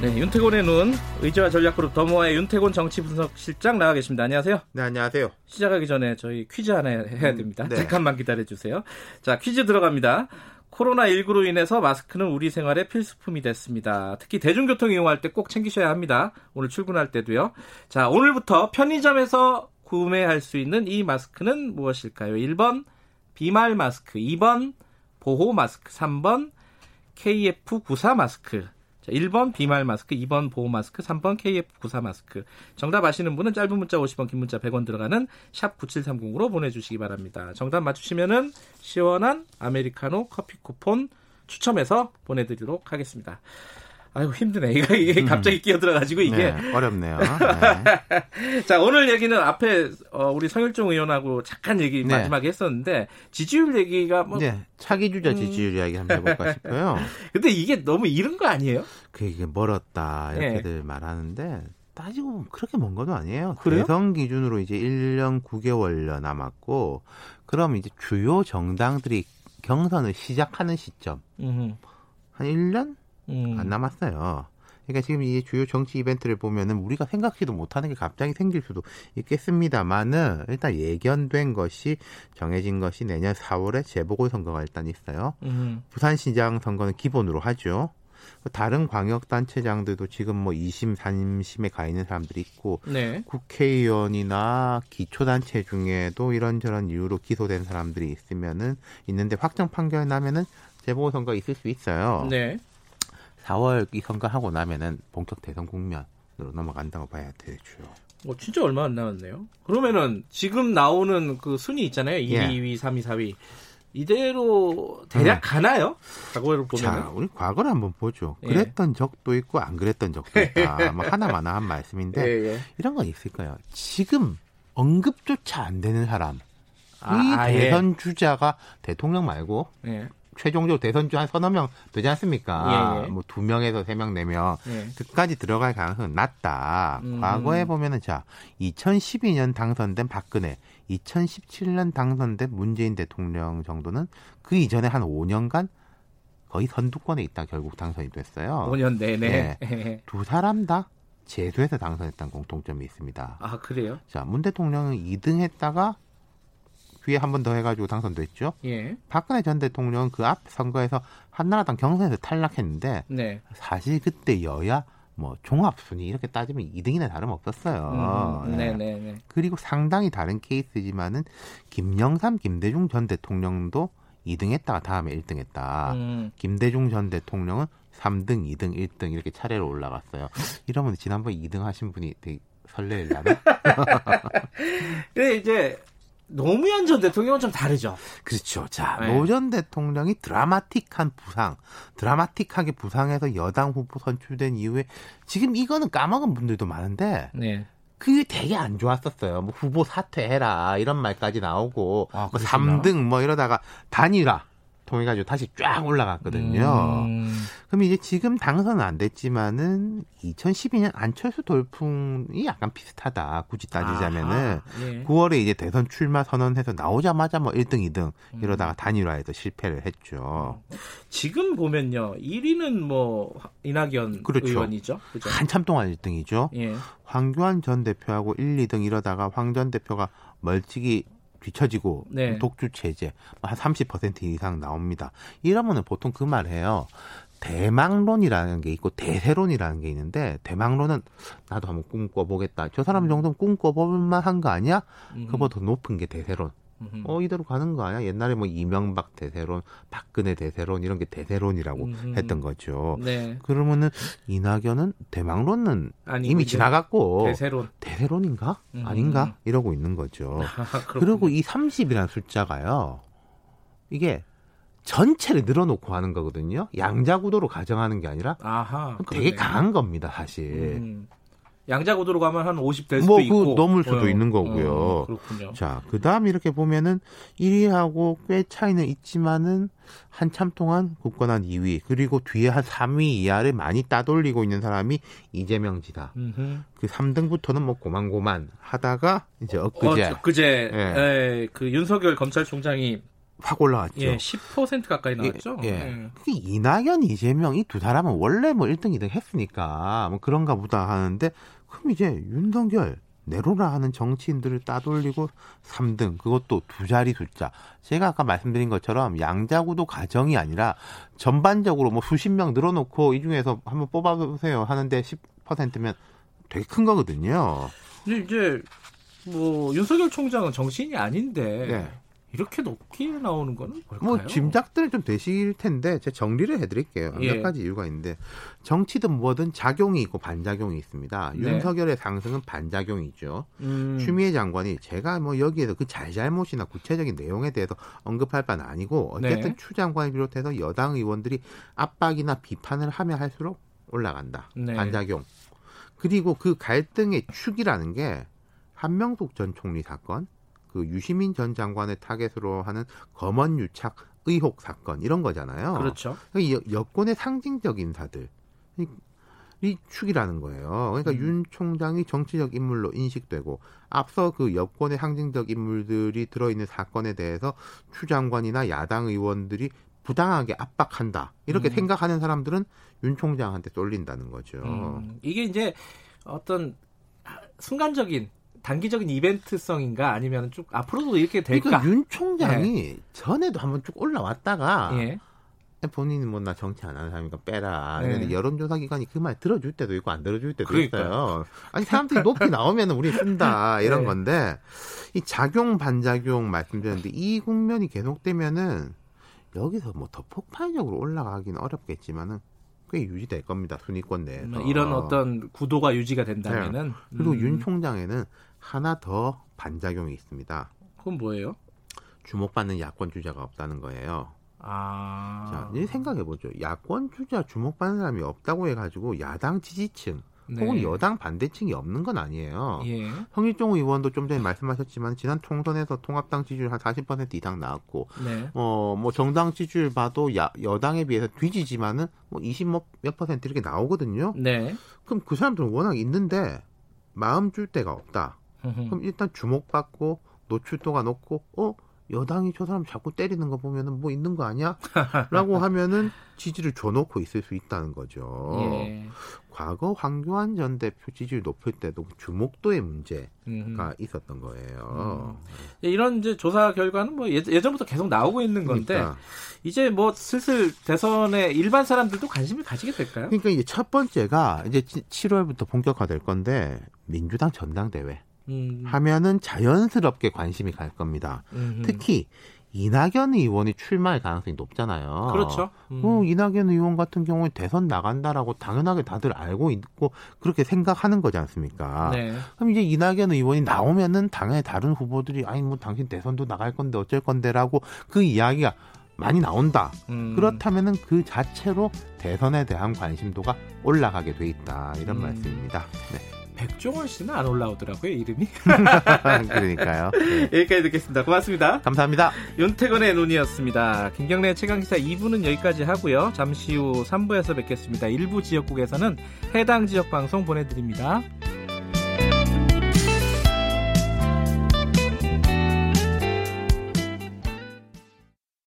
네, 윤태곤의 눈 의지와 전략그룹 더모아의 윤태곤 정치분석실장 나와 계십니다. 안녕하세요. 네, 안녕하세요. 시작하기 전에 저희 퀴즈 하나 해야 됩니다. 네. 잠깐만 기다려 주세요. 자, 퀴즈 들어갑니다. 코로나19로 인해서 마스크는 우리 생활의 필수품이 됐습니다. 특히 대중교통 이용할 때 꼭 챙기셔야 합니다. 오늘 출근할 때도요. 자, 오늘부터 편의점에서 구매할 수 있는 이 마스크는 무엇일까요? 1번 비말 마스크, 2번 보호 마스크, 3번 KF94 마스크. 자, 1번 비말 마스크, 2번 보호 마스크, 3번 KF94 마스크. 정답 아시는 분은 짧은 문자 50원, 긴 문자 100원 들어가는 샵 9730으로 보내주시기 바랍니다. 정답 맞추시면은 시원한 아메리카노 커피 쿠폰 추첨해서 보내드리도록 하겠습니다. 아이고 힘드네. 이거 이게 갑자기 끼어들어가지고 이게 네, 어렵네요. 네. 자, 오늘 얘기는 앞에 어, 우리 성일종 의원하고 잠깐 얘기 네. 마지막에 했었는데 지지율 얘기가 뭐 네, 차기 주자 지지율 이야기 한번 해볼까 싶어요. 근데 이게 너무 이른 거 아니에요? 그 이게 멀었다 네. 이렇게들 말하는데 따지고 보면 그렇게 먼 것도 아니에요. 그래요? 대선 기준으로 이제 1년 9개월여 남았고 그럼 이제 주요 정당들이 경선을 시작하는 시점 음, 한 1년 음. 안 남았어요. 그러니까 지금 이 주요 정치 이벤트를 보면은 우리가 생각지도 못하는 게 갑자기 생길 수도 있겠습니다만은 일단 예견된 것이 정해진 것이 내년 4월에 재보궐 선거가 일단 있어요. 음, 부산시장 선거는 기본으로 하죠. 다른 광역단체장들도 지금 뭐 2심, 3심에 가 있는 사람들이 있고 네. 국회의원이나 기초단체 중에도 이런저런 이유로 기소된 사람들이 있으면은 있는데 확정 판결 나면은 재보궐 선거가 있을 수 있어요. 네. 4월 이 선거하고 나면은 본격 대선 국면으로 넘어간다고 봐야 되죠. 뭐 진짜 얼마 안 남았네요. 그러면은 지금 나오는 그 순위 있잖아요. 1위, 예. 2위, 3위, 4위. 이대로 대략 가나요? 과거를 보면. 자, 우리 과거를 한번 보죠. 예. 그랬던 적도 있고 안 그랬던 적도 있다. 뭐 하나마나 한 말씀인데 예, 예. 이런 건 있을까요? 지금 언급조차 안 되는 사람. 이 아, 아예. 대선 주자가 대통령 말고 예. 최종적으로 대선 주한 서너 명 되지 않습니까? 예, 예. 뭐두 명에서 세 명, 네 명. 예. 그까지 들어갈 가능성은 낮다. 음. 과거에 보면은 자, 2012년 당선된 박근혜, 2017년 당선된 문재인 대통령 정도는 그 이전에 한 5년간 거의 선두권에 있다 결국 당선이 됐어요. 5년 내내. 네. 두 사람 다 재수해서 당선했다는 공통점이 있습니다. 아, 그래요? 자, 문 대통령은 2등 했다가 뒤에 한 번 더 해가지고 당선됐죠. 예. 박근혜 전 대통령은 그 앞 선거에서 한나라당 경선에서 탈락했는데 네. 사실 그때 여야 뭐 종합 순위 이렇게 따지면 2등이나 다름없었어요. 음, 네. 네, 네, 네. 그리고 상당히 다른 케이스지만은 김영삼, 김대중 전 대통령도 2등 했다가 다음에 1등 했다. 음. 김대중 전 대통령은 3등, 2등, 1등 이렇게 차례로 올라갔어요. 이러면 지난번에 2등 하신 분이 되게 설레려나? 근데 이제 노무현 전 대통령은 좀 다르죠. 그렇죠. 자, 네. 노전 대통령이 드라마틱한 부상, 드라마틱하게 부상해서 여당 후보 선출된 이후에 지금 이거는 까먹은 분들도 많은데 네. 그게 되게 안 좋았었어요. 뭐 후보 사퇴해라 이런 말까지 나오고 아, 뭐 그렇구나. 3등 뭐 이러다가 단일화 통해가지고 다시 쫙 올라갔거든요. 음. 그럼 이제 지금 당선은 안 됐지만은 2012년 안철수 돌풍이 약간 비슷하다. 굳이 따지자면은 예. 9월에 이제 대선 출마 선언해서 나오자마자 뭐 1등, 2등 음. 이러다가 단일화에서 실패를 했죠. 지금 보면요. 1위는 뭐 이낙연 그렇죠. 의원이죠. 그죠? 한참 동안 1등이죠. 예. 황교안 전 대표하고 1, 2등 이러다가 황 전 대표가 멀찍이 뒤처지고 네. 독주 체제 한 30% 이상 나옵니다. 이러면은 보통 그 말해요. 대망론이라는 게 있고 대세론이라는 게 있는데 대망론은 나도 한번 꿈꿔보겠다. 저 사람 정도면 꿈꿔볼 만한 거 아니야? 음. 그보다 더 높은 게 대세론. 음흠. 어 이대로 가는 거 아니야? 옛날에 뭐 이명박 대세론, 박근혜 대세론 이런 게 대세론이라고 음흠. 했던 거죠. 네. 그러면은 이낙연은 대망론은 아니 이미 지나갔고 대세론. 대세론인가? 음. 아닌가? 이러고 있는 거죠. 아. 그리고 이 30이라는 숫자가요. 이게 전체를 늘어놓고 하는 거거든요. 양자구도로 가정하는 게 아니라 아하. 되게. 강한 겁니다, 사실. 음. 양자구도로 가면 한 50될 수도 뭐, 있고 그 넘을 수도 어, 있는 거고요. 어, 그렇군요. 자, 그 다음 이렇게 보면은 1위하고 꽤 차이는 있지만은 한참 동안 굳건한 2위, 그리고 뒤에 한 3위 이하를 많이 따돌리고 있는 사람이 이재명 지사. 음흠. 그 3등부터는 뭐 고만고만 하다가 이제 엊그제 어, 그제 예. 예, 그 윤석열 검찰총장이 확 올라왔죠. 예, 10% 가까이 나왔죠. 예. 예. 그 이낙연, 이재명 이 두 사람은 원래 뭐 1등, 2등 했으니까 뭐 그런가 보다 하는데 그럼 이제 윤석열 내로라 하는 정치인들을 따돌리고 3등 그것도 두 자리 숫자. 제가 아까 말씀드린 것처럼 양자구도 가정이 아니라 전반적으로 뭐 수십 명 늘어놓고 이 중에서 한번 뽑아보세요 하는데 10%면 되게 큰 거거든요. 근데 이제 뭐 윤석열 총장은 정치인이 아닌데 네. 이렇게 높게 나오는 거는 뭘까요? 뭐 짐작들은 좀 되실 텐데 제가 정리를 해드릴게요. 예. 몇 가지 이유가 있는데 정치든 뭐든 작용이 있고 반작용이 있습니다. 네. 윤석열의 상승은 반작용이죠. 음, 추미애 장관이 제가 뭐 여기에서 그 잘잘못이나 구체적인 내용에 대해서 언급할 바는 아니고 어쨌든 네. 추 장관을 비롯해서 여당 의원들이 압박이나 비판을 하면 할수록 올라간다. 네. 반작용. 그리고 그 갈등의 축이라는 게 한명숙 전 총리 사건, 그 유시민 전 장관을 타겟으로 하는 검언 유착 의혹 사건 이런 거잖아요. 그렇죠. 이 여- 여권의 상징적 인사들 이, 이 축이라는 거예요. 그러니까 음. 윤 총장이 정치적 인물로 인식되고 앞서 그 여권의 상징적 인물들이 들어있는 사건에 대해서 추 장관이나 야당 의원들이 부당하게 압박한다 이렇게 음. 생각하는 사람들은 윤 총장한테 쏠린다는 거죠. 음, 이게 이제 어떤 순간적인 단기적인 이벤트성인가 아니면 쭉 앞으로도 이렇게 될까? 그러니까 윤 총장이 전에도 한번 쭉 올라왔다가 예. 본인은 뭐나 정치 안 하는 사람이니까 빼라. 네. 근데 여론조사 기관이 그 말 들어줄 때도 있고 안 들어줄 때도 그러니까요. 있어요. 아니 사람들이 높이 나오면 우리 쓴다 이런 네. 건데 이 작용 반작용 말씀드렸는데 이 국면이 계속되면은 여기서 뭐 더 폭발적으로 올라가기는 어렵겠지만은 꽤 유지될 겁니다 순위권 내에서 뭐 이런 어떤 구도가 유지가 된다면은 그리고 음, 윤 총장에는 하나 더 반작용이 있습니다. 그건 뭐예요? 주목받는 야권 주자가 없다는 거예요. 아, 자, 이 생각해 보죠. 야권 주자 주목받는 사람이 없다고 해가지고 야당 지지층 네. 혹은 여당 반대층이 없는 건 아니에요. 예. 성일종 의원도 좀 전에 말씀하셨지만 지난 총선에서 통합당 지지율 한 40% 이상 나왔고, 네. 어, 뭐 정당 지지율 봐도 야, 여당에 비해서 뒤지지만은 뭐 20몇 퍼센트 이렇게 나오거든요. 네. 그럼 그 사람들은 워낙 있는데 마음 줄 데가 없다. 그럼 일단 주목받고 노출도가 높고, 어? 여당이 저 사람 자꾸 때리는 거 보면은 뭐 있는 거 아니야? 라고 하면은 지지를 줘놓고 있을 수 있다는 거죠. 예. 과거 황교안 전 대표 지지율 높을 때도 주목도의 문제가 음. 있었던 거예요. 이런 이제 조사 결과는 뭐 예, 예전부터 계속 나오고 있는 건데 그러니까, 이제 뭐 슬슬 대선에 일반 사람들도 관심을 가지게 될까요? 그러니까 이제 첫 번째가 이제 7월부터 본격화될 건데 민주당 전당대회 음, 하면은 자연스럽게 관심이 갈 겁니다. 음, 특히 이낙연 의원이 출마할 가능성이 높잖아요. 그렇죠. 음. 어, 이낙연 의원 같은 경우에 대선 나간다라고 당연하게 다들 알고 있고 그렇게 생각하는 거지 않습니까? 네. 그럼 이제 이낙연 의원이 나오면은 당연히 다른 후보들이 아니 뭐 당신 대선도 나갈 건데 어쩔 건데라고 그 이야기가 많이 나온다. 음. 그렇다면은 그 자체로 대선에 대한 관심도가 올라가게 돼 있다 이런 음. 말씀입니다. 네. 백종원 씨는 안 올라오더라고요 이름이. 그러니까요. 네. 여기까지 듣겠습니다. 고맙습니다. 감사합니다. 윤태건의 눈이었습니다. 김경래 최강 기사 2부는 여기까지 하고요. 잠시 후 3부에서 뵙겠습니다. 일부 지역국에서는 해당 지역 방송 보내드립니다.